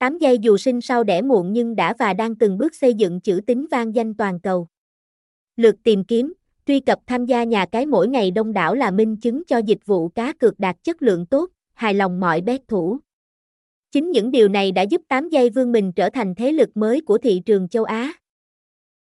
8 giây dù sinh sau đẻ muộn nhưng đã và đang từng bước xây dựng chữ tín vang danh toàn cầu. Lượt tìm kiếm, truy cập tham gia nhà cái mỗi ngày đông đảo là minh chứng cho dịch vụ cá cược đạt chất lượng tốt, hài lòng mọi bet thủ. Chính những điều này đã giúp 8 giây vương mình trở thành thế lực mới của thị trường châu Á.